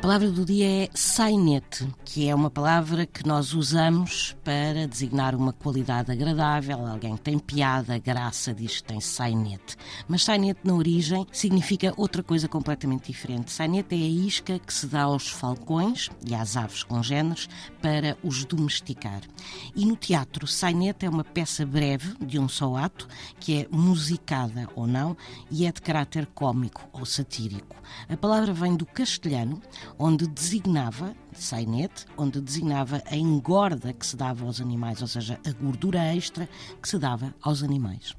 palavra do dia é sainete, que é uma palavra que nós usamos para designar uma qualidade agradável. Alguém que tem piada, graça, diz que tem sainete. Mas sainete, na origem, significa outra coisa completamente diferente. Sainete é a isca que se dá aos falcões e às aves congêneres para os domesticar. E no teatro, sainete é uma peça breve, de um só ato, que é musicada ou não e é de caráter cômico ou satírico. A palavra vem do castelhano, onde designava, sainete, onde designava a engorda que se dava aos animais, ou seja, a gordura extra que se dava aos animais.